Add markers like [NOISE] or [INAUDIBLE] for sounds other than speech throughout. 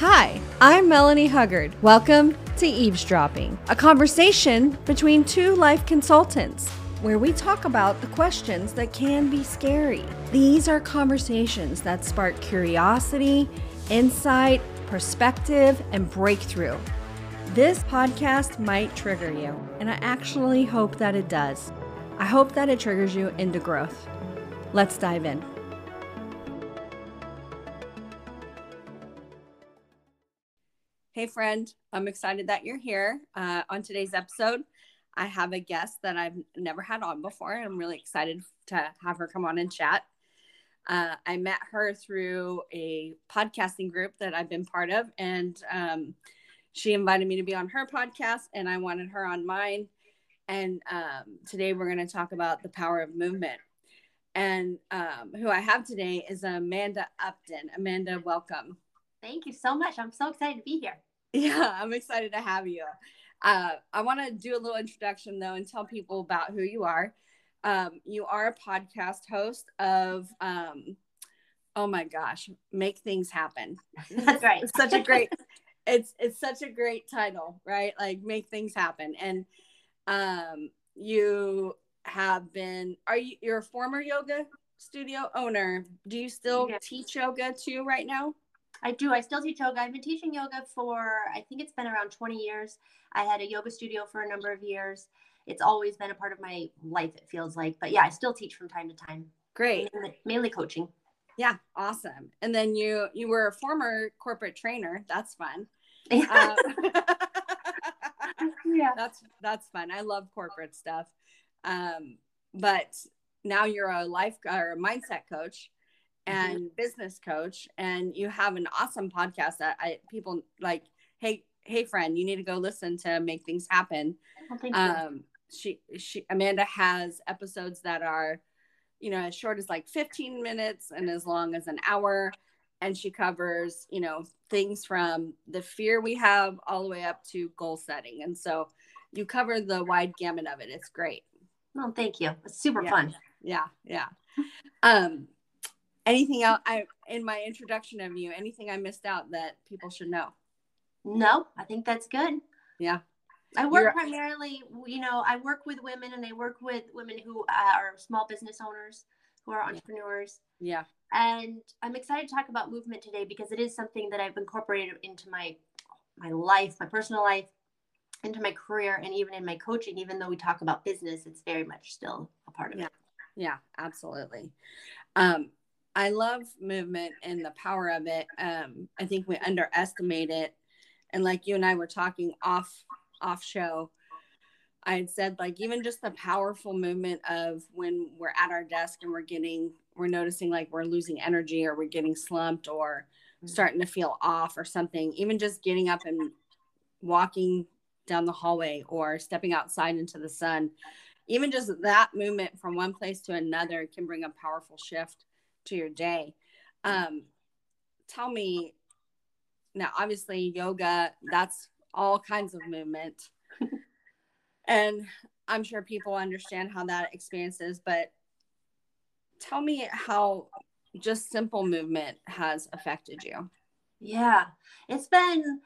Hi, I'm Melanie Huggard. Welcome to Eavesdropping, a conversation between two life consultants where we talk about the questions that can be scary. These are conversations that spark curiosity, insight, perspective, and breakthrough. This podcast might trigger you, and I actually hope that it does. I hope that it triggers you into growth. Let's dive in. Hey, friend, I'm excited that you're here. Uh, on today's episode, I have a guest that I've never had on before. I'm really excited to have her come on and chat. Uh, I met her through a podcasting group that I've been part of, and um, she invited me to be on her podcast, and I wanted her on mine. And um, today we're going to talk about the power of movement. And um, who I have today is Amanda Upton. Amanda, welcome. Thank you so much. I'm so excited to be here. [LAUGHS] Yeah, I'm excited to have you. Uh, I want to do a little introduction though and tell people about who you are. Um, you are a podcast host of, um, oh my gosh, Make Things Happen. That's right. It's such a great, it's it's such a great title, right? Like Make Things Happen, and um, you have been. Are you? You're a former yoga studio owner. Do you still Yeah. teach yoga too right now? I do. I still teach yoga. I've been teaching yoga for, I think it's been around 20 years. I had a yoga studio for a number of years. It's always been a part of my life, it feels like. But yeah, I still teach from time to time, Great. mainly, mainly coaching. Yeah, awesome. And then you you were a former corporate trainer. That's fun. [LAUGHS] Um, [LAUGHS] yeah. that's that's fun. I love corporate stuff. Um, but now you're a life or a mindset coach and business coach, and you have an awesome podcast that I people like. Hey, hey, friend, you need to go listen to Make Things Happen. Well. Um, she she Amanda has episodes that are, you know, as short as like 15 minutes and as long as an hour. And she covers, you know, things from the fear we have all the way up to goal setting. And so you cover the wide gamut of it. It's great. well, thank you. It's super Yeah. fun. Yeah, yeah. [LAUGHS] Um, anything else? I in my introduction of you, anything I missed out that people should know? No, I think that's good. Yeah, I work You're- primarily, you know, I work with women and I work with women who uh, are small business owners, who are entrepreneurs. yeah, and i'm excited to talk about movement today because it is something that i've incorporated into my my life my personal life into my career and even in my coaching even though we talk about business it's very much still a part of Yeah. it yeah, absolutely. Um, I love movement and the power of it. Um, I think we underestimate it. And like you and I were talking off off show, I had said like even just the powerful movement of when we're at our desk and we're getting we're noticing like we're losing energy or we're getting slumped or Mhm. starting to feel off or something. Even just getting up and walking down the hallway or stepping outside into the sun even just that movement from one place to another can bring a powerful shift to your day. Um, tell me now, obviously, yoga, that's all kinds of movement. [LAUGHS] and I'm sure people understand how that experience is, but tell me how just simple movement has affected you. yeah it's been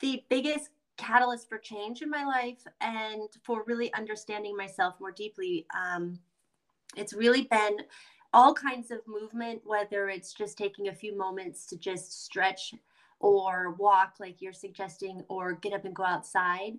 the biggest catalyst for change in my life and for really understanding myself more deeply um, it's really been all kinds of movement whether it's just taking a few moments to just stretch or walk like you're suggesting or get up and go outside.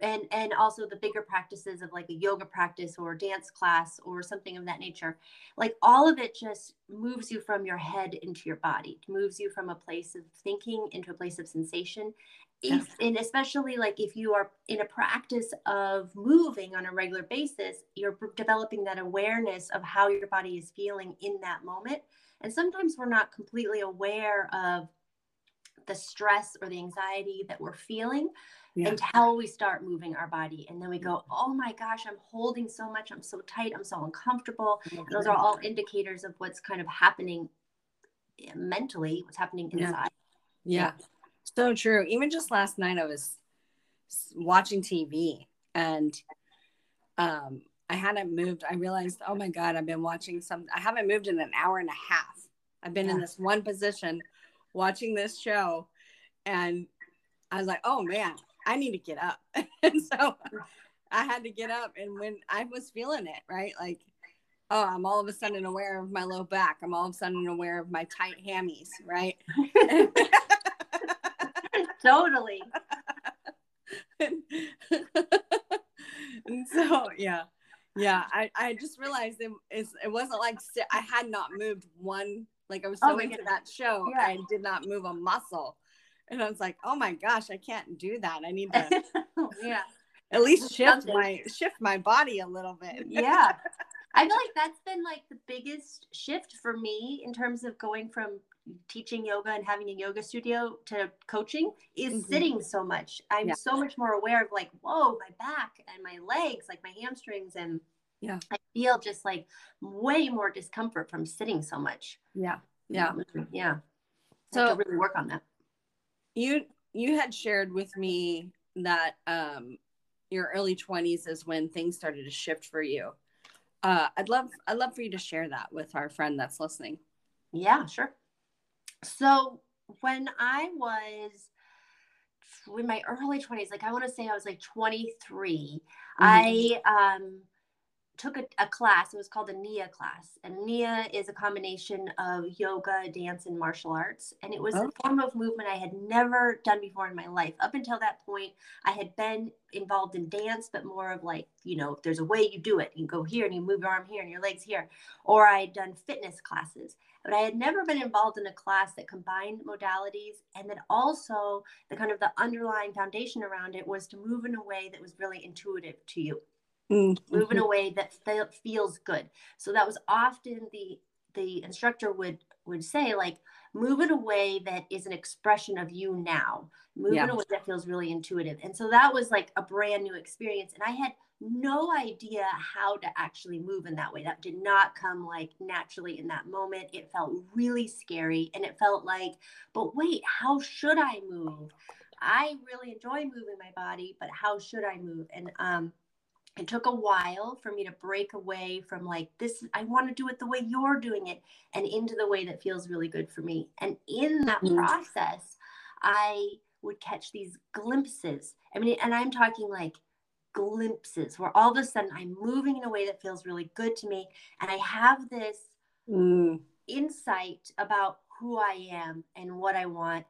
And and also the bigger practices of like a yoga practice or dance class or something of that nature. Like all of it just moves you from your head into your body It moves you from a place of thinking into a place of sensation if, and especially like if you are in a practice of moving on a regular basis you're developing that awareness of how your body is feeling in that moment. And sometimes we're not completely aware of the stress or the anxiety that we're feeling Yeah. until we start moving our body. And then we go oh my gosh i'm holding so much. I'm so tight. I'm so uncomfortable. And those are all indicators of what's kind of happening eh, mentally what's happening Yeah. inside. Yeah. So true. Even just last night, I was watching TV and um, I hadn't moved. I realized, oh my God, I've been watching some, I haven't moved in an hour and a half. I've been in this one position watching this show and I was like, oh man, I need to get up. [LAUGHS] and so I had to get up. And when I was feeling it, right? Like, oh, I'm all of a sudden aware of my low back. I'm all of a sudden aware of my tight hammies, right? [LAUGHS] [LAUGHS] totally. [LAUGHS] [LAUGHS] and so, yeah. Yeah, I, I just realized it, it wasn't like I had not moved one, like I was so oh into that show, yeah. I did not move a muscle. And I was like, oh my gosh, I can't do that. I need to, [LAUGHS] yeah, at least shift Something. my shift my body a little bit. yeah, I feel like that's been like the biggest shift for me in terms of going from teaching yoga and having a yoga studio to coaching is mm-hmm. sitting so much. I'm yeah. so much more aware of like, whoa, my back and my legs, like my hamstrings and yeah. I feel just like way more discomfort from sitting so much. Yeah. Yeah. Yeah. So really work on that you you had shared with me that um your early 20s is when things started to shift for you uh i'd love i'd love for you to share that with our friend that's listening yeah sure so when i was in my early 20s like i want to say i was like 23 mm-hmm. i um took a, a, class. It was called a NIA class. And NIA is a combination of yoga, dance, and martial arts. And it was a oh. form of movement I had never done before in my life. Up until that point, I had been involved in dance, but more of like, you know, there's a way you do it. You go here and you move your arm here and your legs here. Or I had done fitness classes. But I had never been involved in a class that combined modalities and that also the kind of the underlying foundation around it was to move in a way that was really intuitive to you mm-hmm. move in a way that fe- feels good. So that was often the the instructor would would say like move in a way that is an expression of you now. Move yeah. in a way that feels really intuitive. And so that was like a brand new experience and i had no idea how to actually move in that way. That did not come like naturally in that moment. It felt really scary and it felt like but wait how should i move? I really enjoy moving my body but how should i move? And um it took a while for me to break away from like this i want to do it the way you're doing it and into the way that feels really good for me and in that mm. process i would catch these glimpses i mean and i'm talking like glimpses where all of a sudden i'm moving in a way that feels really good to me and i have this mm. insight about who i am and what i want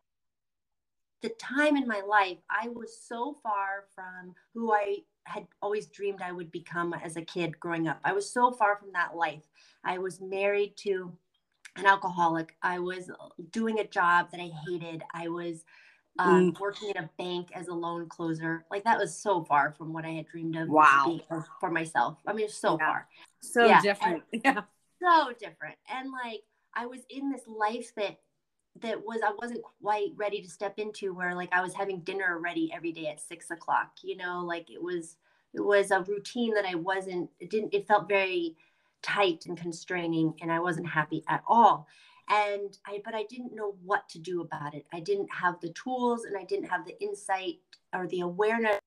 the time in my life i was so far from who i had always dreamed I would become as a kid growing up. I was so far from that life. I was married to an alcoholic. I was doing a job that I hated. I was um, mm. working in a bank as a loan closer. Like that was so far from what I had dreamed of. Wow. For myself. I mean, so yeah. far. So yeah. different. And [LAUGHS] yeah. So different. And like I was in this life that that was I wasn't quite ready to step into where like I was having dinner ready every day at six o'clock. You know, like it was it was a routine that I wasn't it didn't it felt very tight and constraining and I wasn't happy at all. And I but I didn't know what to do about it. I didn't have the tools and I didn't have the insight or the awareness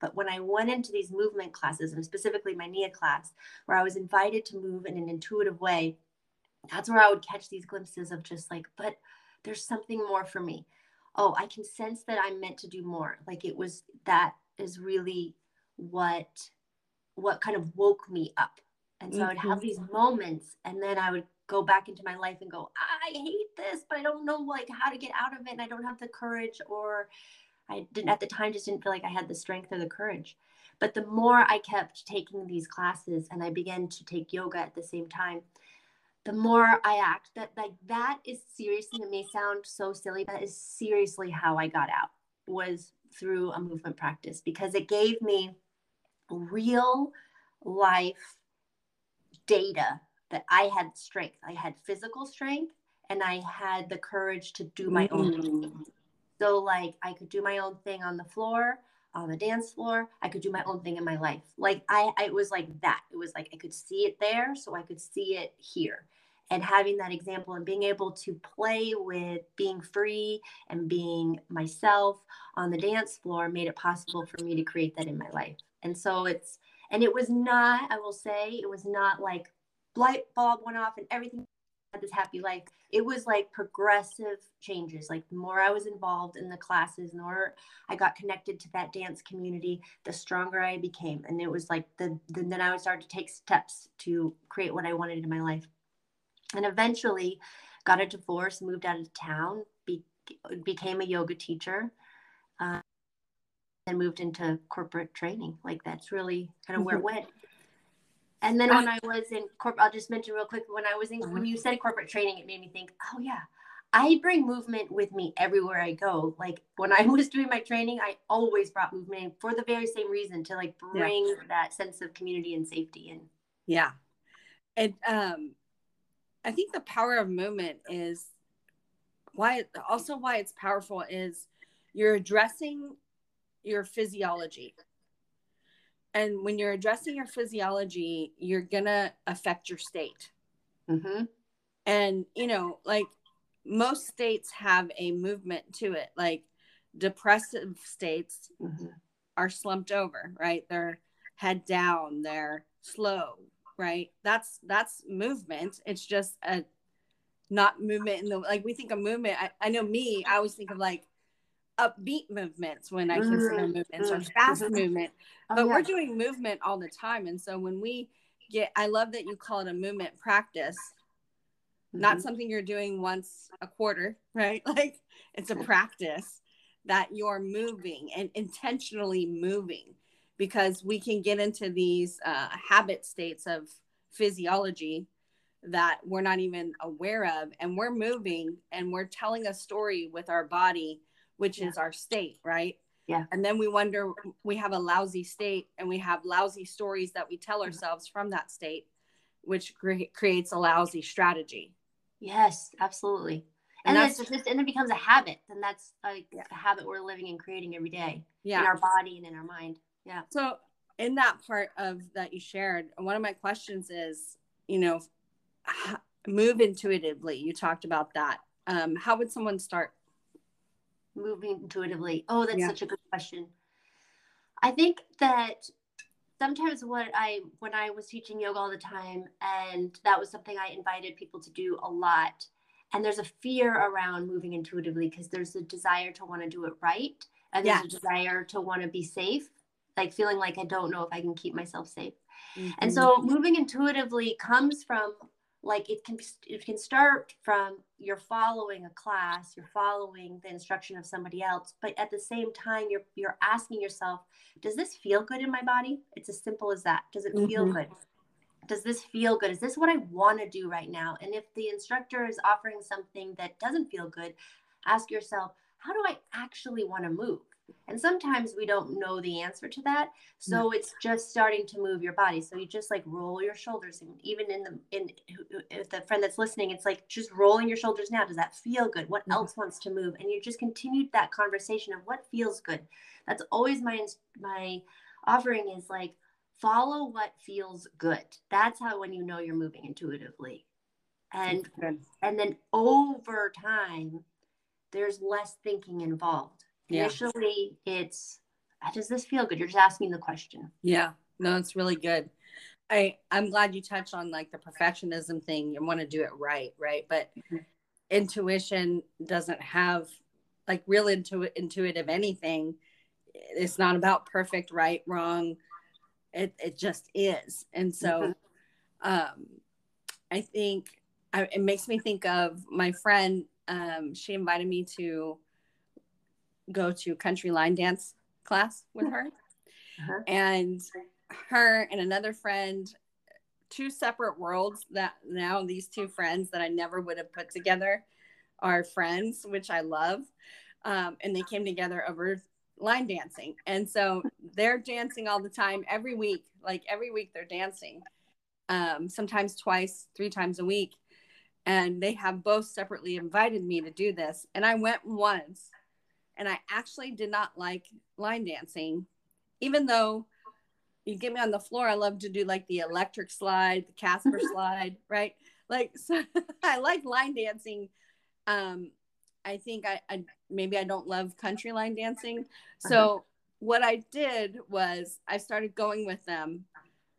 but when I went into these movement classes, and specifically my NIA class, where I was invited to move in an intuitive way, that's where I would catch these glimpses of just like, but there's something more for me. Oh, I can sense that I'm meant to do more. Like it was that is really what what kind of woke me up. And so mm-hmm. I would have these mm-hmm. moments and then I would go back into my life and go, I hate this, but I don't know like how to get out of it and I don't have the courage or I didn't at the time just didn't feel like I had the strength or the courage. But the more I kept taking these classes and I began to take yoga at the same time, the more I act that like that is seriously it may sound so silly but that is seriously how I got out was through a movement practice because it gave me real life data that I had strength. I had physical strength and I had the courage to do my mm-hmm. own thing. So like I could do my own thing on the floor on the dance floor. I could do my own thing in my life. Like I, I it was like that. It was like I could see it there, so I could see it here. And having that example and being able to play with being free and being myself on the dance floor made it possible for me to create that in my life. And so it's, and it was not, I will say, it was not like light bulb went off and everything had this happy life. It was like progressive changes. Like the more I was involved in the classes, the more I got connected to that dance community, the stronger I became. And it was like the, the then I would start to take steps to create what I wanted in my life. And eventually got a divorce, moved out of town, be, became a yoga teacher. Uh, and moved into corporate training. Like that's really kind of where it mm-hmm. went. And then when I was in corporate, I'll just mention real quick when I was in, when you said corporate training, it made me think, oh, yeah, I bring movement with me everywhere I go. Like when I [LAUGHS] was doing my training, I always brought movement for the very same reason to like bring yeah. that sense of community and safety in. Yeah. And um, I think the power of movement is why, also why it's powerful is you're addressing your physiology and when you're addressing your physiology you're gonna affect your state mm-hmm. and you know like most states have a movement to it like depressive states mm-hmm. are slumped over right they're head down they're slow right that's that's movement it's just a not movement in the like we think of movement I, I know me i always think of like upbeat movements when I consider mm-hmm. movements or mm-hmm. fast mm-hmm. movement. But oh, yeah. we're doing movement all the time. And so when we get, I love that you call it a movement practice, mm-hmm. not something you're doing once a quarter, [LAUGHS] right? Like it's a practice that you're moving and intentionally moving because we can get into these uh, habit states of physiology that we're not even aware of and we're moving and we're telling a story with our body which yeah. is our state, right? Yeah. And then we wonder, we have a lousy state and we have lousy stories that we tell ourselves from that state, which cre- creates a lousy strategy. Yes, absolutely. And, and that's just, and it becomes a habit. And that's like yeah. a habit we're living and creating every day yeah. in our body and in our mind. Yeah. So, in that part of that you shared, one of my questions is, you know, move intuitively. You talked about that. Um, how would someone start moving intuitively? Oh, that's yeah. such a good question. I think that sometimes what I when I was teaching yoga all the time, and that was something I invited people to do a lot. And there's a fear around moving intuitively because there's a desire to want to do it right, and there's yes. a desire to want to be safe, like feeling like I don't know if I can keep myself safe. Mm-hmm. And so moving intuitively comes from like it can it can start from you're following a class you're following the instruction of somebody else but at the same time you're you're asking yourself does this feel good in my body it's as simple as that does it mm-hmm. feel good does this feel good is this what i want to do right now and if the instructor is offering something that doesn't feel good ask yourself how do i actually want to move and sometimes we don't know the answer to that. So it's just starting to move your body. So you just like roll your shoulders. And even in the, in if the friend that's listening, it's like just rolling your shoulders now. Does that feel good? What mm-hmm. else wants to move? And you just continued that conversation of what feels good. That's always my, my offering is like, follow what feels good. That's how, when you know you're moving intuitively. And, and then over time, there's less thinking involved yeah. Initially, it's does this feel good? You're just asking the question. Yeah, no, it's really good. I I'm glad you touched on like the perfectionism thing. You want to do it right, right? But mm-hmm. intuition doesn't have like real intu- intuitive anything. It's not about perfect, right, wrong. It it just is, and so, mm-hmm. um, I think I, it makes me think of my friend. Um, she invited me to go to country line dance class with her. [LAUGHS] Uh-huh. And her and another friend, two separate worlds that now these two friends that I never would have put together are friends, which I love. Um, and they came together over line dancing. And so they're dancing all the time, every week. Like every week they're dancing, um, sometimes twice, three times a week. And they have both separately invited me to do this. And I went once and I actually did not like line dancing, even though you get me on the floor. I love to do like the electric slide, the Casper [LAUGHS] slide, right? Like, so [LAUGHS] I like line dancing. Um, I think I, I, maybe I don't love country line dancing. So uh-huh. what I did was I started going with them,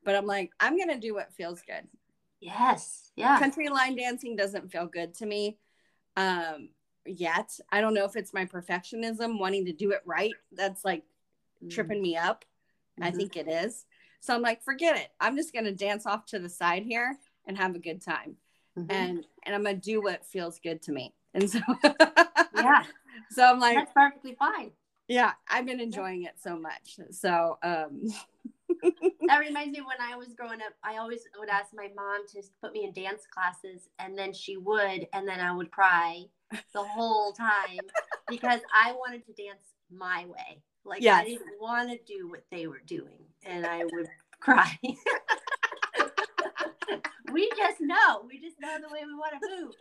but I'm like, I'm gonna do what feels good. Yes. Yeah. Country line dancing doesn't feel good to me um, yet. I don't know if it's my perfectionism wanting to do it right that's like mm-hmm. tripping me up. Mm-hmm. I think it is. So I'm like, forget it. I'm just going to dance off to the side here and have a good time. Mm-hmm. And and I'm going to do what feels good to me. And so [LAUGHS] Yeah. So I'm like That's perfectly fine. Yeah, I've been enjoying it so much. So um [LAUGHS] that reminds me when I was growing up, I always would ask my mom to put me in dance classes, and then she would, and then I would cry the whole time because I wanted to dance my way. Like yes. I didn't want to do what they were doing, and I would [LAUGHS] cry. [LAUGHS] we just know. We just know the way we want to move.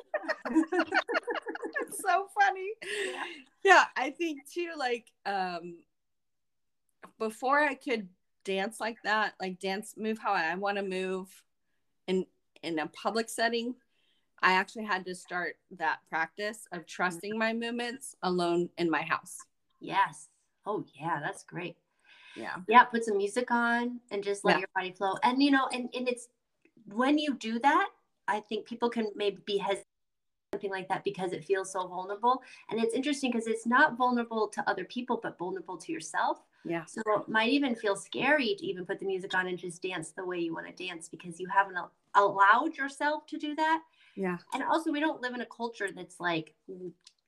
it's so funny. Yeah. yeah, I think too. Like um, before I could dance like that, like dance move how I want to move in in a public setting, I actually had to start that practice of trusting my movements alone in my house. Yes. Oh yeah, that's great. Yeah. Yeah, put some music on and just let yeah. your body flow. And you know, and, and it's when you do that, I think people can maybe be hesitant something like that because it feels so vulnerable. And it's interesting because it's not vulnerable to other people, but vulnerable to yourself. Yeah. So it might even feel scary to even put the music on and just dance the way you want to dance because you haven't allowed yourself to do that. Yeah. And also, we don't live in a culture that's like,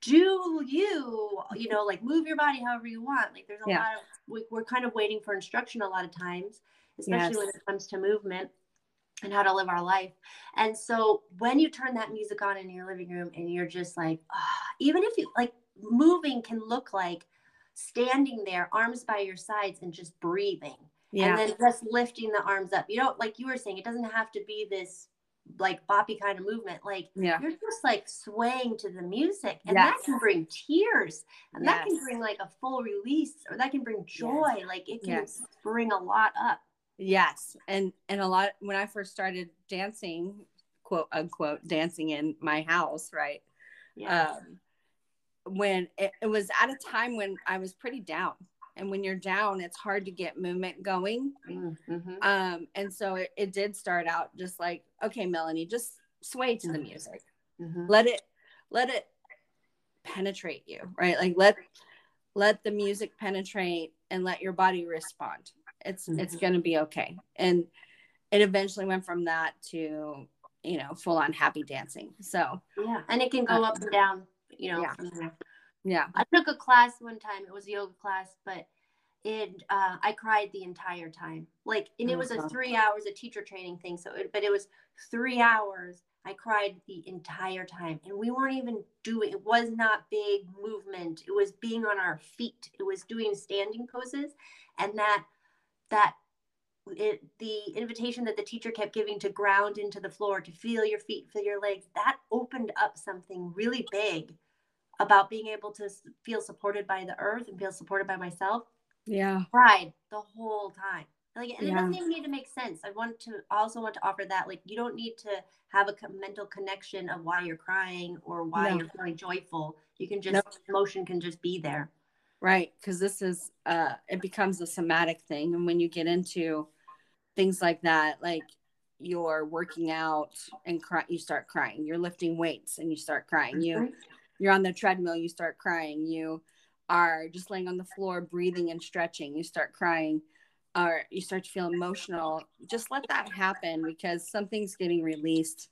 do you, you know, like move your body however you want. Like there's a yeah. lot of, we, are kind of waiting for instruction a lot of times, especially yes. when it comes to movement and how to live our life. And so when you turn that music on in your living room and you're just like, oh, even if you like moving can look like standing there, arms by your sides and just breathing. Yeah. And then just lifting the arms up. You don't like you were saying, it doesn't have to be this like boppy kind of movement. Like yeah. you're just like swaying to the music. And yes. that can bring tears. And yes. that can bring like a full release or that can bring joy. Yes. Like it can bring a lot up. Yes. And and a lot when I first started dancing, quote unquote, dancing in my house, right? Um, when it, it was at a time when I was pretty down. And when you're down, it's hard to get movement going. Mm-hmm. Um, and so it, it did start out just like, okay, Melanie, just sway to the music. Mm-hmm. Let it let it penetrate you, right? Like let let the music penetrate and let your body respond it's mm-hmm. it's going to be okay and it eventually went from that to you know full on happy dancing so yeah and it can go uh, up and down you know yeah. Yeah. I took a class one time it was a yoga class but it uh, i cried the entire time. Like and it was a three hours a teacher training thing so it, but it was three hours i cried the entire time and we weren't even doing it was not big movement it was being on our feet it was doing standing poses and that that it, the invitation that the teacher kept giving to ground into the floor, to feel your feet, feel your legs, that opened up something really big about being able to feel supported by the earth and feel supported by myself. Yeah. Cried the whole time. Like, and yeah. it doesn't even need to make sense. I want to also want to offer that, like, you don't need to have a mental connection of why you're crying or why no. you're feeling joyful. You can just, emotion can just be there right because this is uh it becomes a somatic thing and when you get into things like that like you're working out and cry you start crying you're lifting weights and you start crying you mm-hmm. You're on the treadmill you start crying you are just laying on the floor breathing and stretching you start crying or you start to feel emotional just let that happen because something's getting released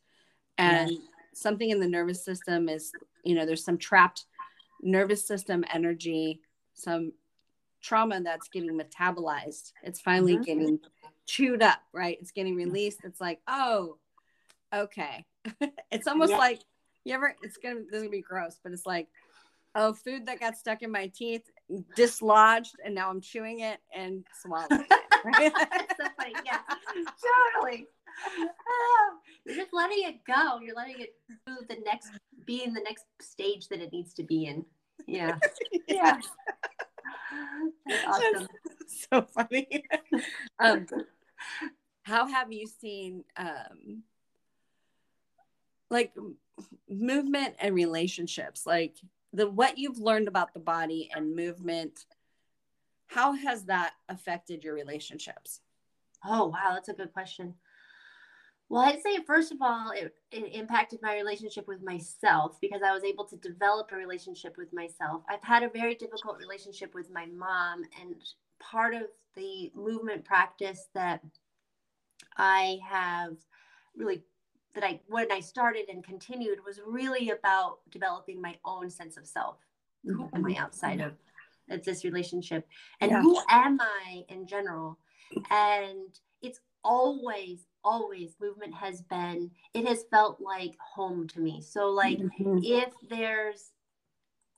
and yeah. something in the nervous system is you know there's some trapped nervous system energy some trauma that's getting metabolized. It's finally mm-hmm. getting chewed up, right? It's getting released. It's like, oh, okay. [LAUGHS] it's almost yeah. like you ever, it's gonna, this is gonna be gross, but it's like, oh, food that got stuck in my teeth, dislodged, and now I'm chewing it and swallowing it. [LAUGHS] Right? so funny. Yeah, totally. you're just letting it go. You're letting it move the next, be in the next stage that it needs to be in. Yeah. [LAUGHS] yeah. awesome. so funny. [LAUGHS] um, how have you seen um, like movement and relationships? Like the what you've learned about the body and movement, how has that affected your relationships? Oh wow, that's a good question. Well, I'd say first of all, it, it, impacted my relationship with myself because I was able to develop a relationship with myself. I've had a very difficult relationship with my mom, and part of the movement practice that I have really that I when I started and continued was really about developing my own sense of self. Who am I mm-hmm. outside of, of this relationship? And yeah. who am I in general? And it's always, always movement has been, it has felt like home to me. So like mm-hmm. if there's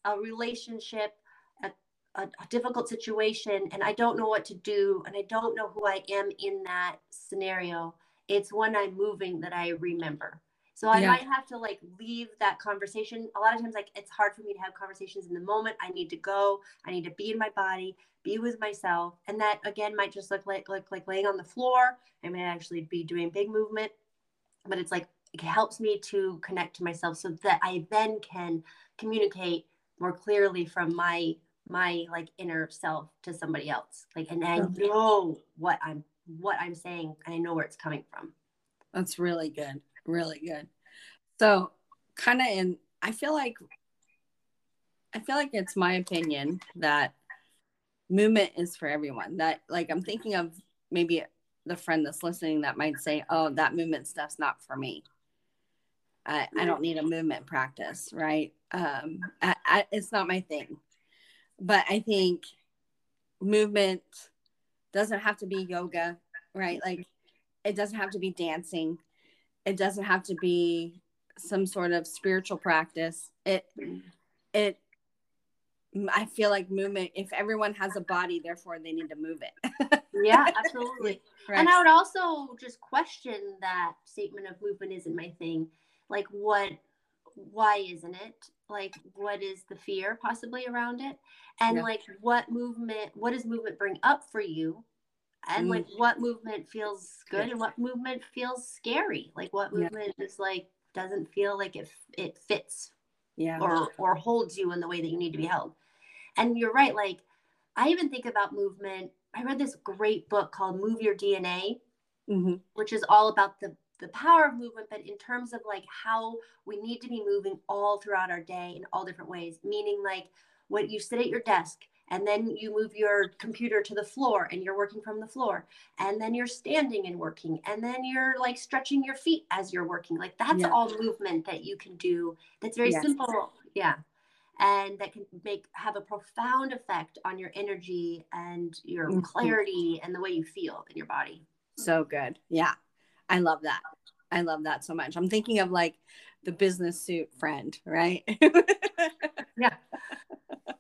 a relationship, a, a difficult situation, and I don't know what to do, and I don't know who I am in that scenario, it's when I'm moving that I remember. So I yeah. might have to like leave that conversation. A lot of times, like it's hard for me to have conversations in the moment. I need to go. I need to be in my body, be with myself, and that again might just look like look like laying on the floor. I may actually be doing big movement, but it's like it helps me to connect to myself so that I then can communicate more clearly from my my like inner self to somebody else. Like, and I know what I'm what I'm saying and I know where it's coming from. That's really good. Really good. So, kind of in, I feel like, I feel like it's my opinion that movement is for everyone. That, like, I'm thinking of maybe the friend that's listening that might say, oh, that movement stuff's not for me. I, I don't need a movement practice, right? Um, I, I, it's not my thing. But I think movement doesn't have to be yoga, right? Like it doesn't have to be dancing. It doesn't have to be some sort of spiritual practice. It it I feel like movement if everyone has a body, therefore they need to move it. [LAUGHS] yeah, absolutely. Right. And I would also just question that statement of movement isn't my thing. Like what why isn't it? Like what is the fear possibly around it? And yeah. like what movement what does movement bring up for you? and mm. like what movement feels good and what movement feels scary like what movement yeah. is like doesn't feel like it it fits yeah or or holds you in the way that you need to be held and you're right like i even think about movement i read this great book called move your dna mm-hmm. which is all about the the power of movement but in terms of like how we need to be moving all throughout our day in all different ways meaning like when you sit at your desk and then you move your computer to the floor and you're working from the floor and then you're standing and working and then you're like stretching your feet as you're working like that's yeah. all movement that you can do that's very yes. simple yeah and that can make have a profound effect on your energy and your mm-hmm. clarity and the way you feel in your body so good yeah i love that. I love that so much. I'm thinking of like the business suit friend right? [LAUGHS] Yeah.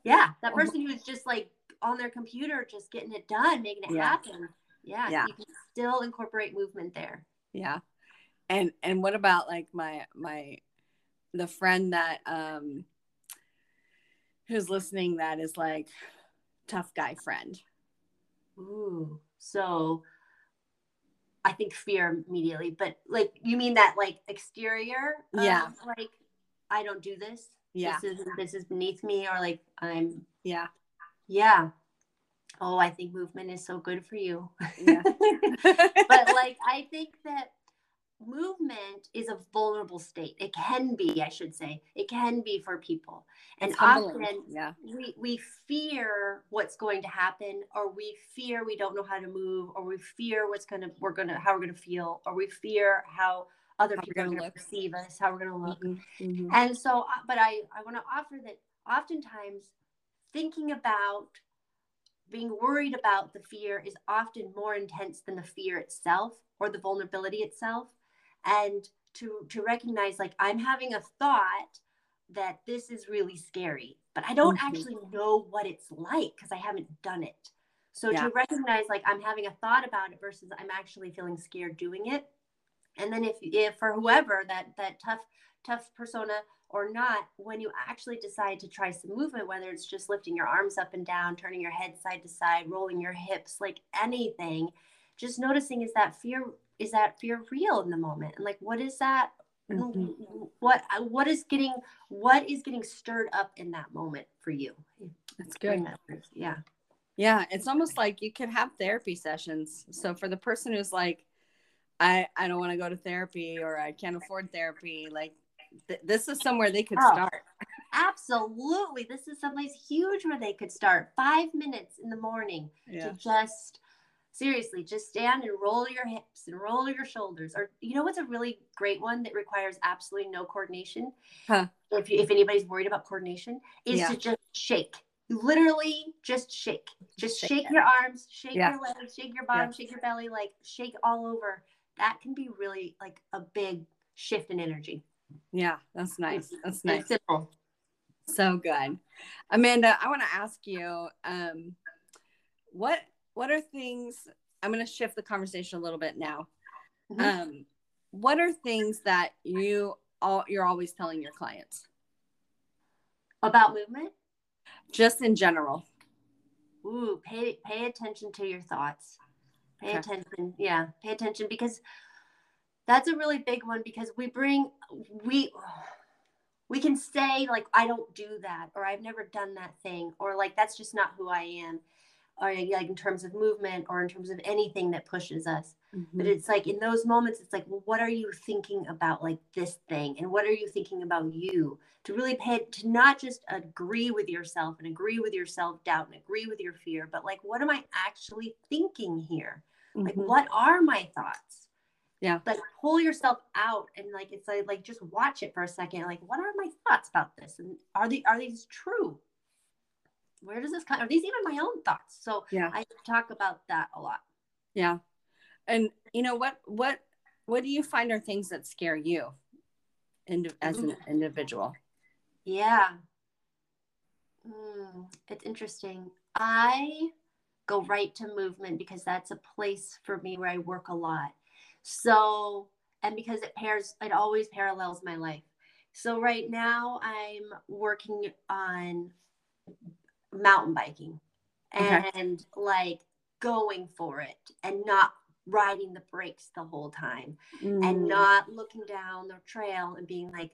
Yeah that person who's just like on their computer just getting it done making it yeah. happen. Yeah, yeah. you can still incorporate movement there. Yeah. And and what about like my my the friend that um who's listening that is like tough guy friend? Ooh so i think fear immediately but like you mean that like exterior yeah. like i don't do this yeah. this is this is beneath me or like i'm yeah. Yeah. Oh i think movement is so good for you. Yeah. [LAUGHS] But like i think that movement is a vulnerable state it can be i should say it can be for people and often yeah. we we fear what's going to happen or we fear we don't know how to move or we fear what's going to we're going to how we're going to feel or we fear how other how people are going to perceive us, how we're going to look. Mm-hmm, mm-hmm. And so, uh, but I, I want to offer that oftentimes thinking about being worried about the fear is often more intense than the fear itself or the vulnerability itself. And to, to recognize like I'm having a thought that this is really scary, but I don't mm-hmm. actually know what it's like because I haven't done it. So yeah. to recognize like I'm having a thought about it versus I'm actually feeling scared doing it and then if if for whoever that that tough tough persona or not when you actually decide to try some movement whether it's just lifting your arms up and down turning your head side to side rolling your hips like anything just noticing is that fear is that fear real in the moment and like what is that mm-hmm. what what is getting what is getting stirred up in that moment for you that's good yeah yeah it's almost like you could have therapy sessions so for the person who's like I I don't want to go to therapy or I can't afford therapy. Like th- this is somewhere they could Oh. start. Absolutely. This is someplace huge where they could start five minutes in the morning Yeah. to just seriously just stand and roll your hips and roll your shoulders. Or you know what's a really great one that requires absolutely no coordination? Huh. If you, if anybody's worried about coordination, is Yeah. to just shake. Literally just shake. Just Shake shake, your arms, shake Yeah. your legs, shake your bottom, shake your belly, like shake all over. That can be really like a big shift in energy. Yeah, that's nice. That's nice. simple. So good. Amanda, I want to ask you, um, what what are things I'm gonna shift the conversation a little bit now. Mhm. Um, what are things that you all you're always telling your clients? About movement. Just in general. Ooh, pay pay attention to your thoughts. Pay Okay. attention. Yeah, pay attention because that's a really big one because we bring we we can say like I don't do that or I've never done that thing or like that's just not who I am or like in terms of movement or in terms of anything that pushes us. But Mhm. it's like in those moments, it's like, well, what are you thinking about like this thing? And what are you thinking about you? To really pay to not just agree with yourself and agree with your self doubt and agree with your fear, but like, what am I actually thinking here? Like, Mhm. what are my thoughts? Yeah. Like pull yourself out and like it's like like just watch it for a second. Like, what are my thoughts about this? And are they are these true? Where does this come? Are these even my own thoughts? So Yeah. I talk about that a lot. Yeah. And you know what what what do you find are things that scare you indi- as an individual? Yeah. Mm, it's interesting. I go right to movement because that's a place for me where I work a lot. So, and because it pairs, it always parallels my life. So, right now, I'm working on mountain biking Okay. and like going for it and not riding the brakes the whole time and Mm, not looking down the trail and being like,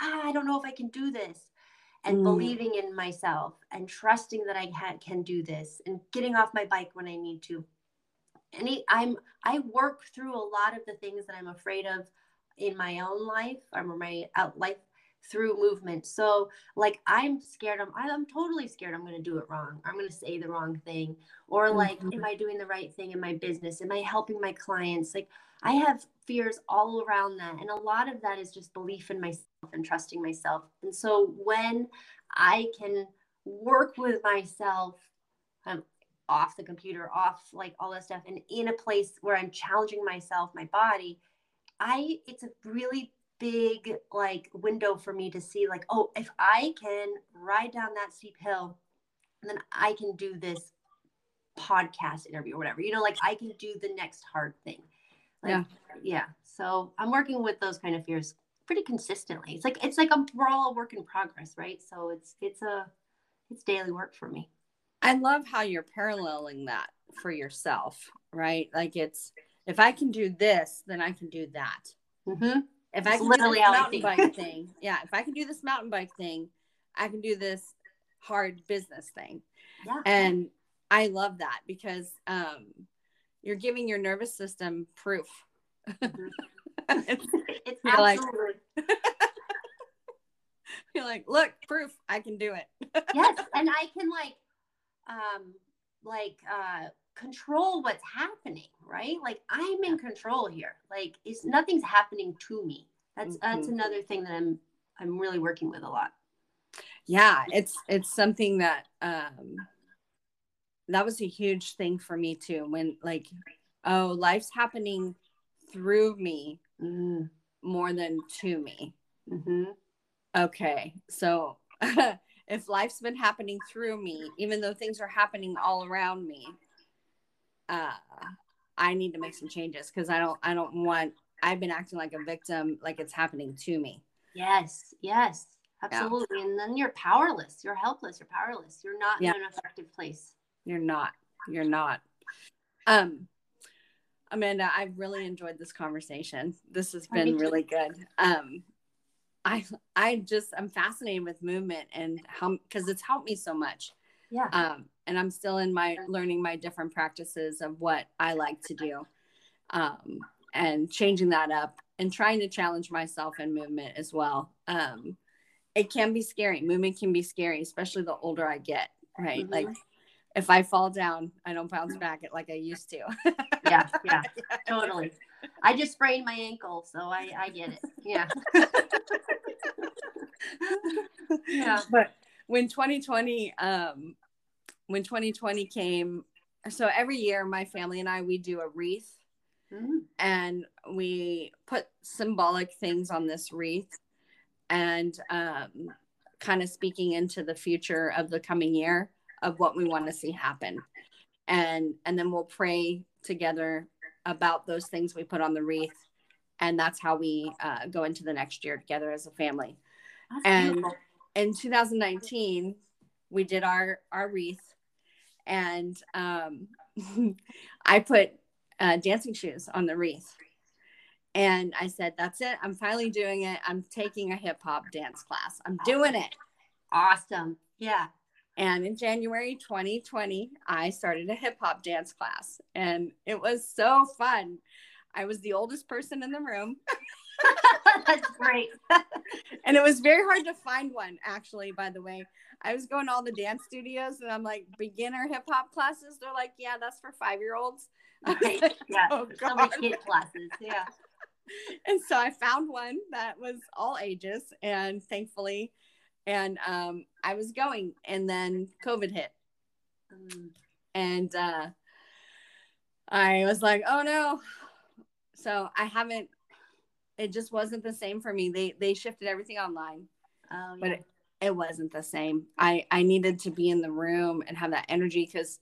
ah, I don't know if I can do this, and Mm. believing in myself and trusting that I ha- can do this and getting off my bike when I need to. And it- I'm I work through a lot of the things that I'm afraid of in my own life or my out life through movement. So like I'm scared. I'm I'm totally scared. I'm going to do it wrong. I'm going to say the wrong thing. Or like, Mhm. am I doing the right thing in my business? Am I helping my clients? Like I have fears all around that. And a lot of that is just belief in myself and trusting myself. And so when I can work with myself um, off the computer, off like all that stuff, and in a place where I'm challenging myself, my body, I it's a really big like window for me to see like, oh, if I can ride down that steep hill, then I can do this podcast interview or whatever. You know, like I can do the next hard thing. Like, Yeah. Yeah. So I'm working with those kind of fears pretty consistently. It's like it's like a, we're all a work in progress, right? So it's it's a it's daily work for me. I love how you're paralleling that for yourself, right? Like it's if I can do this, then I can do that. Mm-hmm. If I can literally do this mountain bike [LAUGHS] thing, yeah, if I can do this mountain bike thing, I can do this hard business thing. Yeah. And I love that because um, you're giving your nervous system proof. Mhm. [LAUGHS] It's- it's You're like- [LAUGHS] you're like, look, proof, I can do it. yes, and I can like um like uh control what's happening, right? Like I'm in control here. Like it's nothing's happening to me. That's that's Mhm. another thing that I'm I'm really working with a lot. yeah it's it's something that um that was a huge thing for me too when like oh life's happening through me Mm, more than to me Mm-hmm. okay so [LAUGHS] if life's been happening through me even though things are happening all around me uh i need to make some changes because i don't i don't want i've been acting like a victim like it's happening to me Yes, yes, absolutely. And then you're powerless. You're helpless. You're powerless. You're not Yeah. in an effective place. You're not. You're not. Um, Amanda, I've really enjoyed this conversation. This has Oh, been really good. Um, I I just I'm fascinated with movement and how because it's helped me so much. Yeah. Um, and I'm still in my learning my different practices of what I like to do. Um, and changing that up and trying to challenge myself in movement as well. Um, it can be scary. Movement can be scary, especially the older I get, right? Mm-hmm. Like if I fall down, I don't bounce back it like I used to. yeah, yeah, [LAUGHS] totally. I just sprained my ankle, so I, I get it. Yeah. [LAUGHS] yeah. But when 2020, um, when 2020 came, so every year my family and I we do a wreath. Mm-hmm. and we put symbolic things on this wreath and um, kind of speaking into the future of the coming year of what we want to see happen. And and then we'll pray together about those things we put on the wreath. And that's how we uh, go into the next year together as a family. That's and beautiful. in 2019 we did our our wreath and um, [LAUGHS] i put uh, dancing shoes on the wreath and I said, That's it. I'm finally doing it. I'm taking a hip hop dance class. I'm doing it. Awesome. Yeah. And in January 2020, I started a hip hop dance class, and it was so fun. I was the oldest person in the room. [LAUGHS] [LAUGHS] That's great. [LAUGHS] and it was very hard to find one, actually, by the way. I was going to all the dance studios and I'm like, beginner hip hop classes. They're like, yeah, that's for five year olds. [LAUGHS] Right. Yeah. oh, God. kid classes. Yeah. and so I found one that was all ages, and thankfully, and um, I was going, and then COVID hit, mm. and uh, I was like, "Oh no!" So I haven't. It just wasn't the same for me. They they shifted everything online, oh, yeah. but it, it wasn't the same. I I needed to be in the room and have that energy because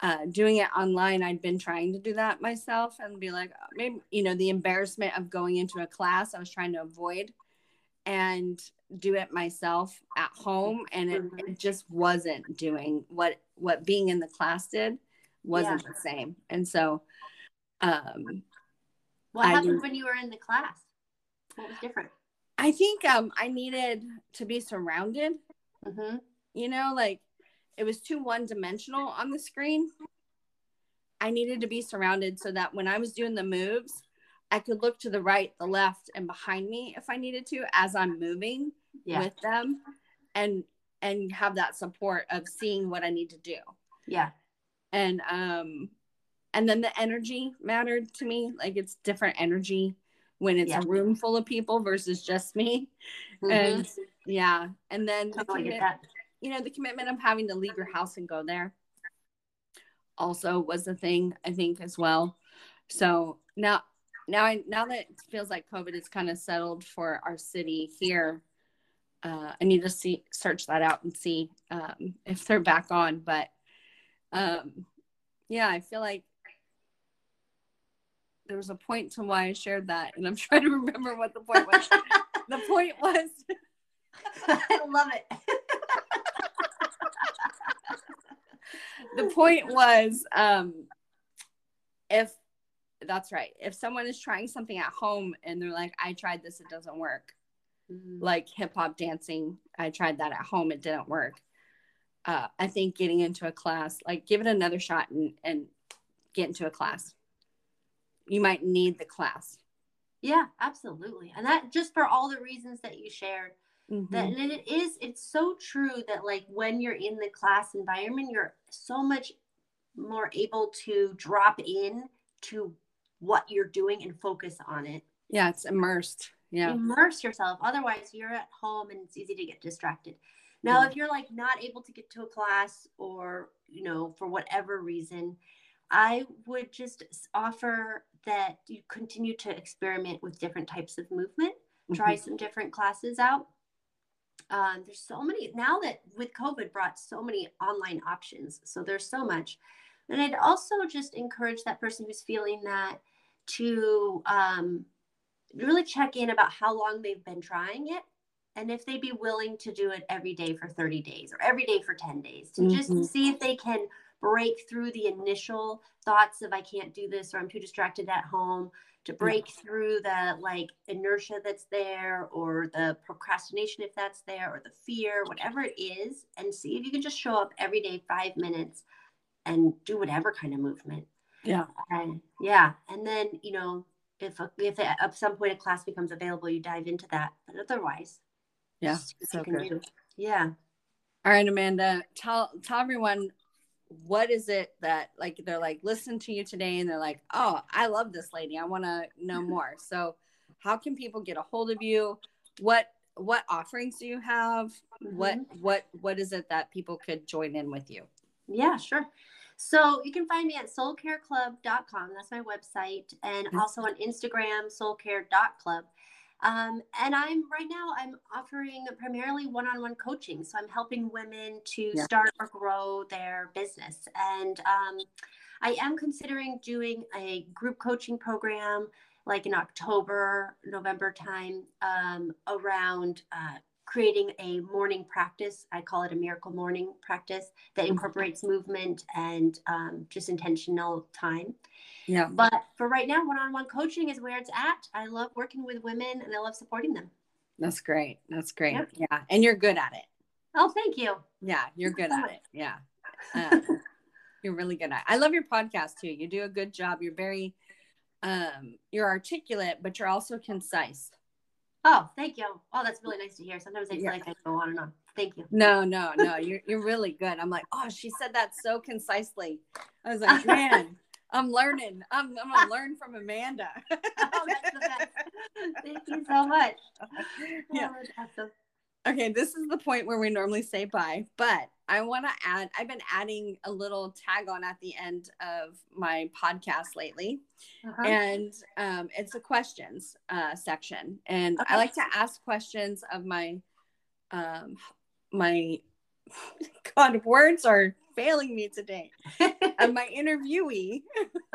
uh, doing it online, I'd been trying to do that myself and be like, maybe, you know, the embarrassment of going into a class I was trying to avoid and do it myself at home. And it, mm-hmm. it just wasn't doing what, what being in the class did wasn't yeah. the same. And so, um, what I happened when you were in the class? What was different? I think, um, I needed to be surrounded, mm-hmm. you know, like, it was too one dimensional on the screen. I needed to be surrounded so that when I was doing the moves, I could look to the right, the left, and behind me if I needed to as I'm moving yeah. with them and and have that support of seeing what I need to do. Yeah. And um and then the energy mattered to me. Like it's different energy when it's yeah. a room full of people versus just me. [LAUGHS] Mm-hmm. And yeah. And then the, you know, the commitment of having to leave your house and go there also was a thing, I think, as well. So now, now, I, now that it feels like COVID is kind of settled for our city here, uh, I need to see search that out and see um, if they're back on. But um, yeah, I feel like there was a point to why I shared that, and I'm [LAUGHS] trying to remember what the point was. [LAUGHS] the point was. I love it. the point was um if that's right if someone is trying something at home and they're like i tried this it doesn't work mm-hmm. like hip hop dancing i tried that at home it didn't work uh, i think getting into a class like give it another shot and, and get into a class you might need the class yeah absolutely and that just for all the reasons that you shared Mm-hmm. That and it is it's so true that like when you're in the class environment, you're so much more able to drop in to what you're doing and focus on it. Yeah, it's immersed. Yeah. Immerse yourself. Otherwise, you're at home and it's easy to get distracted. Now, mm-hmm. if you're like not able to get to a class or, you know, for whatever reason, I would just offer that you continue to experiment with different types of movement, mm-hmm. try some different classes out um, there's so many now that with COVID brought so many online options. So there's so much. And I'd also just encourage that person who's feeling that to um, really check in about how long they've been trying it and if they'd be willing to do it every day for 30 days or every day for 10 days to mm-hmm. just see if they can break through the initial thoughts of I can't do this or I'm too distracted at home to break yeah. through the like inertia that's there or the procrastination if that's there or the fear whatever it is and see if you can just show up every day five minutes and do whatever kind of movement yeah and yeah and then you know if if at some point a class becomes available, you dive into that. But otherwise, Yeah. So good. do. Yeah. All right, Amanda, tell tell everyone what is it that like they're like listen to you today and they're like, "Oh, I love this lady. I want to know [LAUGHS] more." So, how can people get a hold of you? What what offerings do you have? What Mhm. what what is it that people could join in with you? Yeah, sure. So you can find me at soulcareclub.com. That's my website. And Mhm. also on Instagram, soulcare.club. Um, and I'm right now, I'm offering primarily one on one coaching. So I'm helping women to Yeah. start or grow their business. And um, I am considering doing a group coaching program like in October, November time um, around uh, creating a morning practice. I call it a miracle morning practice that Mhm. incorporates movement and um, just intentional time. Yeah. But for right now, one on one coaching is where it's at. I love working with women and I love supporting them. That's great. That's great. Yeah. Yeah. And you're good at it. Oh, thank you. Yeah, you're good at it. Yeah. [LAUGHS] Um, you're really good at it. I love your podcast too. You do a good job. You're very um you're articulate, but you're also concise. Oh, thank you. Oh, that's really nice to hear. Sometimes I feel Yeah. like I go on and on. Thank you. No, no, no. You're you're really good. I'm like, oh, she said that so concisely. I was like, man, I'm learning. I'm I'm gonna [LAUGHS] learn from Amanda. Oh, that's the best. Thank you so much. yeah. Oh, awesome. Okay, this is the point where we normally say bye, but I want to add, I've been adding a little tag on at the end of my podcast lately. Uh-huh. and um, it's a questions uh, section and Okay. i like to ask questions of my um, my [LAUGHS] god words are failing me today of my interviewee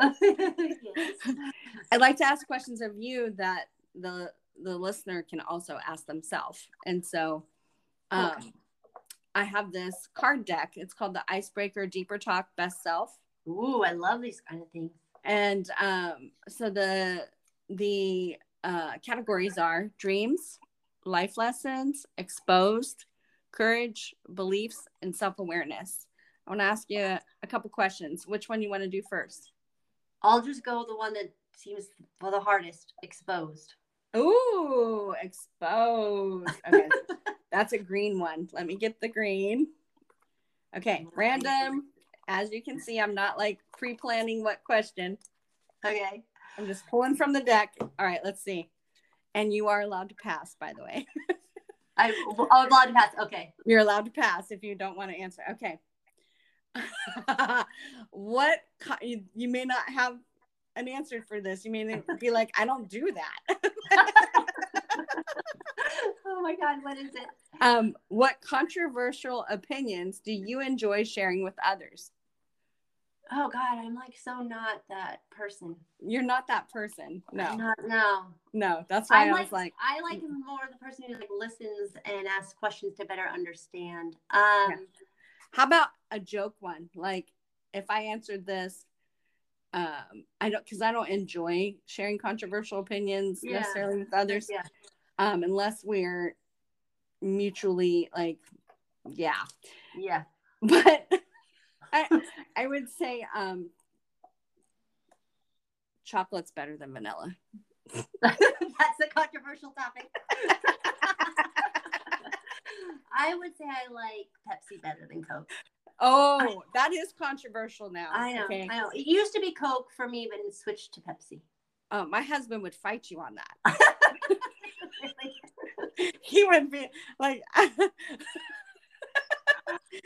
[LAUGHS] Yes. i'd like to ask questions of you that the the listener can also ask themselves and so um, Okay. I have this card deck. It's called the icebreaker deeper talk best self. Ooh, I love these kind of things. and um, so the the uh, categories are dreams life lessons exposed courage beliefs and self-awareness. I want to ask you a, a couple questions. Which one you want to do first? I'll just go the one that seems well, the hardest, exposed. Ooh, exposed. Okay [LAUGHS] that's a green one let me get the green okay random as you can see i'm not like pre-planning what question Okay. I'm just pulling from the deck. All right, let's see. And you are allowed to pass, by the way. [LAUGHS] I oh, I'm allowed to pass. Okay. You're allowed to pass if you don't want to answer. Okay. [LAUGHS] what you, you may not have an answer for this. You may be like, I don't do that. [LAUGHS] [LAUGHS] oh my God, what is it? um, what controversial opinions do you enjoy sharing with others? Oh God, I'm like so not that person. You're not that person. No, Not, no. no. That's why I'm I like, was like, I like more the person who like listens and asks questions to better understand. Um, Yeah. How about a joke one? Like if I answered this, um, I don't because I don't enjoy sharing controversial opinions Yeah. necessarily with others, yeah. Um, unless we're mutually like, yeah. Yeah. [LAUGHS] But I I would say um chocolate's better than vanilla. [LAUGHS] That's a controversial topic. [LAUGHS] I would say I like Pepsi better than Coke. Oh, that is controversial now. I know. Okay. I know. It used to be Coke for me, but it switched to Pepsi. Oh, my husband would fight you on that. [LAUGHS] he would be like [LAUGHS]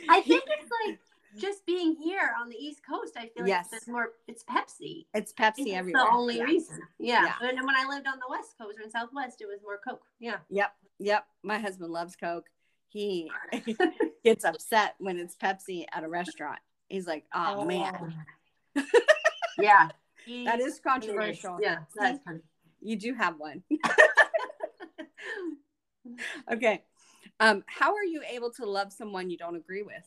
I think it's like just being here on the East Coast. I feel like it's more. It's Pepsi. it's Pepsi It's everywhere. the only Yeah. reason. Yeah. Yeah. And when I lived on the West Coast or in Southwest, it was more Coke. Yeah. Yep, yep. My husband loves Coke. He [LAUGHS] gets upset when it's Pepsi at a restaurant. He's like, "Oh man, yeah. that is controversial." Yeah. That's funny. You do have one. Okay. Um, how are you able to love someone you don't agree with?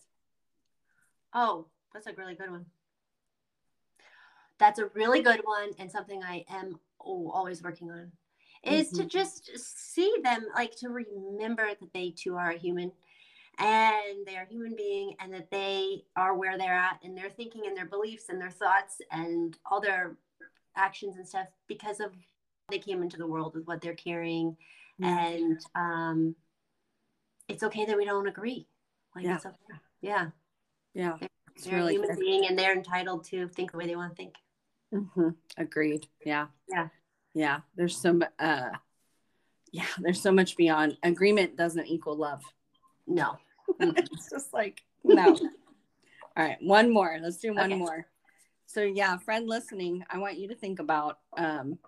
Oh, that's a really good one. That's a really good one, and something I am oh, always working on is to Mhm. just see them, like to remember that they too are a human and they are a human being and that they are where they're at and their thinking and their beliefs and their thoughts and all their actions and stuff because of they came into the world with what they're carrying and um it's okay that we don't agree like Yeah. it's okay. yeah Yeah. It's they're really a human good. being and they're entitled to think the way they want to think hmm Agreed. Yeah. Yeah. Yeah. There's some, uh, yeah, [LAUGHS] there's so much beyond agreement doesn't equal love. no [LAUGHS] it's just like, no. [LAUGHS] All right. One more. Let's do one Okay. more. So, yeah, friend listening, I want you to think about um,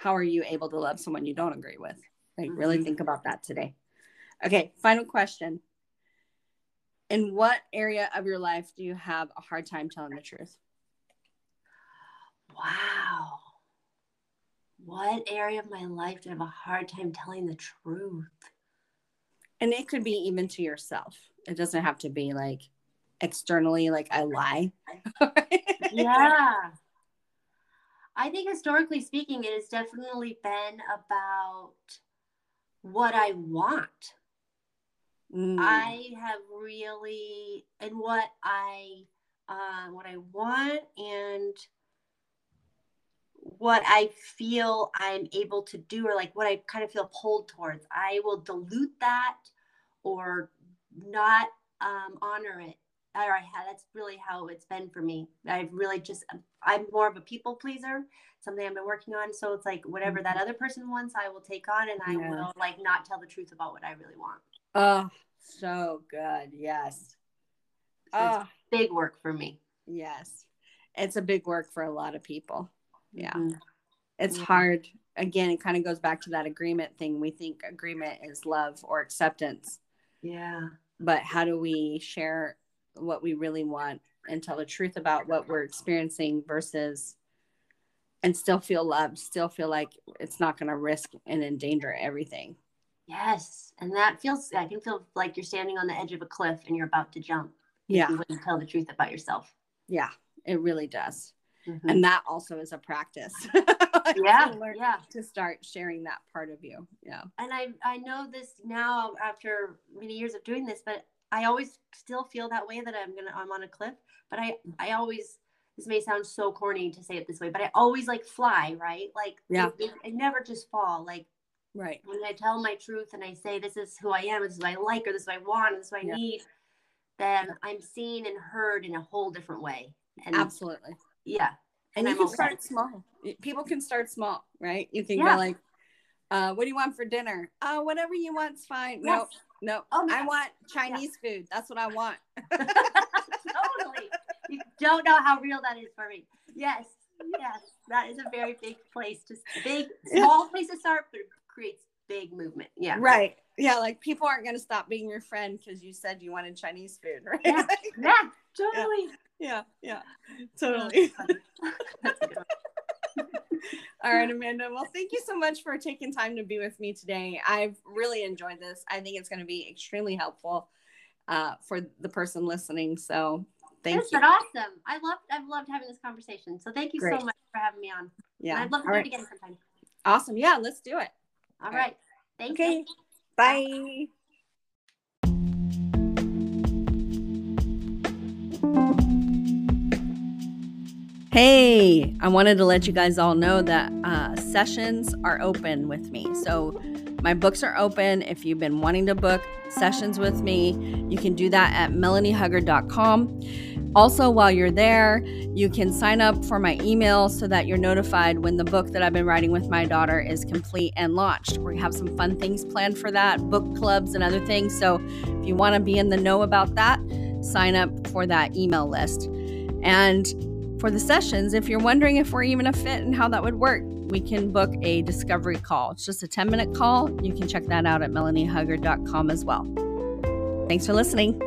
how are you able to love someone you don't agree with? Like, really Mhm. think about that today. Okay. Final question. In what area of your life do you have a hard time telling the truth? wow what area of my life do i have a hard time telling the truth And it could be even to yourself. It doesn't have to be like externally, like I lie. [LAUGHS] yeah i think historically speaking it has definitely been about what i want Mm. I have really and what I uh, what I want and what I feel I'm able to do or like what I kind of feel pulled towards. I will dilute that or not um, honor it. Or I have, that's really how it's been for me. I've really just I'm more of a people pleaser. Something I've been working on. So it's like whatever that other person wants, I will take on, and I Yeah. will like not tell the truth about what I really want. Oh, so good. Yes. So it's Oh, big work for me. yes. It's a big work for a lot of people. Yeah. Mhm. It's Yeah. hard. Again, it kind of goes back to that agreement thing. We think agreement is love or acceptance, Yeah. but how do we share what we really want and tell the truth about what we're experiencing versus and still feel loved, still feel like it's not going to risk and endanger everything. Yes. And that feels, I can feel like you're standing on the edge of a cliff and you're about to jump. Yeah. You wouldn't tell the truth about yourself. Yeah, it really does. Mhm. And that also is a practice. [LAUGHS] yeah. to Yeah. to start sharing that part of you. Yeah. And I, I know this now after many years of doing this, but I always still feel that way that I'm to, I'm on a cliff, but I, I always, this may sound so corny to say it this way, but I always like fly, right? Like, Yeah. it- I never just fall. Like, Right. when I tell my truth and I say this is who I am, this is what I like, or this is what I want, this is what I Yeah. need, then I'm seen and heard in a whole different way. And Absolutely. yeah, And, And you I'm can start small. People can start small, right? You can Yeah. go like, uh, what do you want for dinner? Uh, whatever you want's fine. Yes. no. Oh, I want Chinese food. That's what I want. [LAUGHS] [LAUGHS] totally. You don't know how real that is for me. Yes, yes, that is a very big place to big [LAUGHS] small place to start, but it creates big movement. Yeah, Right. Yeah. Like people aren't going to stop being your friend because you said you wanted Chinese food, right? Yeah. yeah, totally. yeah. Yeah. Totally. All right, Amanda. Well, thank you so much for taking time to be with me today. I've really enjoyed this. I think it's going to be extremely helpful uh, for the person listening. So thank It's you. awesome. I loved I've loved having this conversation. So thank you Great. so much for having me on. And Yeah. I'd love to All do right. it again sometime. Awesome. Yeah, let's do it. All All right. right. Thank Okay. you. Bye. Hey, I wanted to let you guys all know that uh, sessions are open with me. So, my books are open. If you've been wanting to book sessions with me, you can do that at melaniehuggard.com. Also, while you're there, you can sign up for my email so that you're notified when the book that I've been writing with my daughter is complete and launched. We have some fun things planned for that, book clubs and other things. So, if you want to be in the know about that, sign up for that email list. And for the sessions, if you're wondering if we're even a fit and how that would work, we can book a discovery call. It's just a 10 minute call. You can check that out at melaniehugger.com as well. Thanks for listening.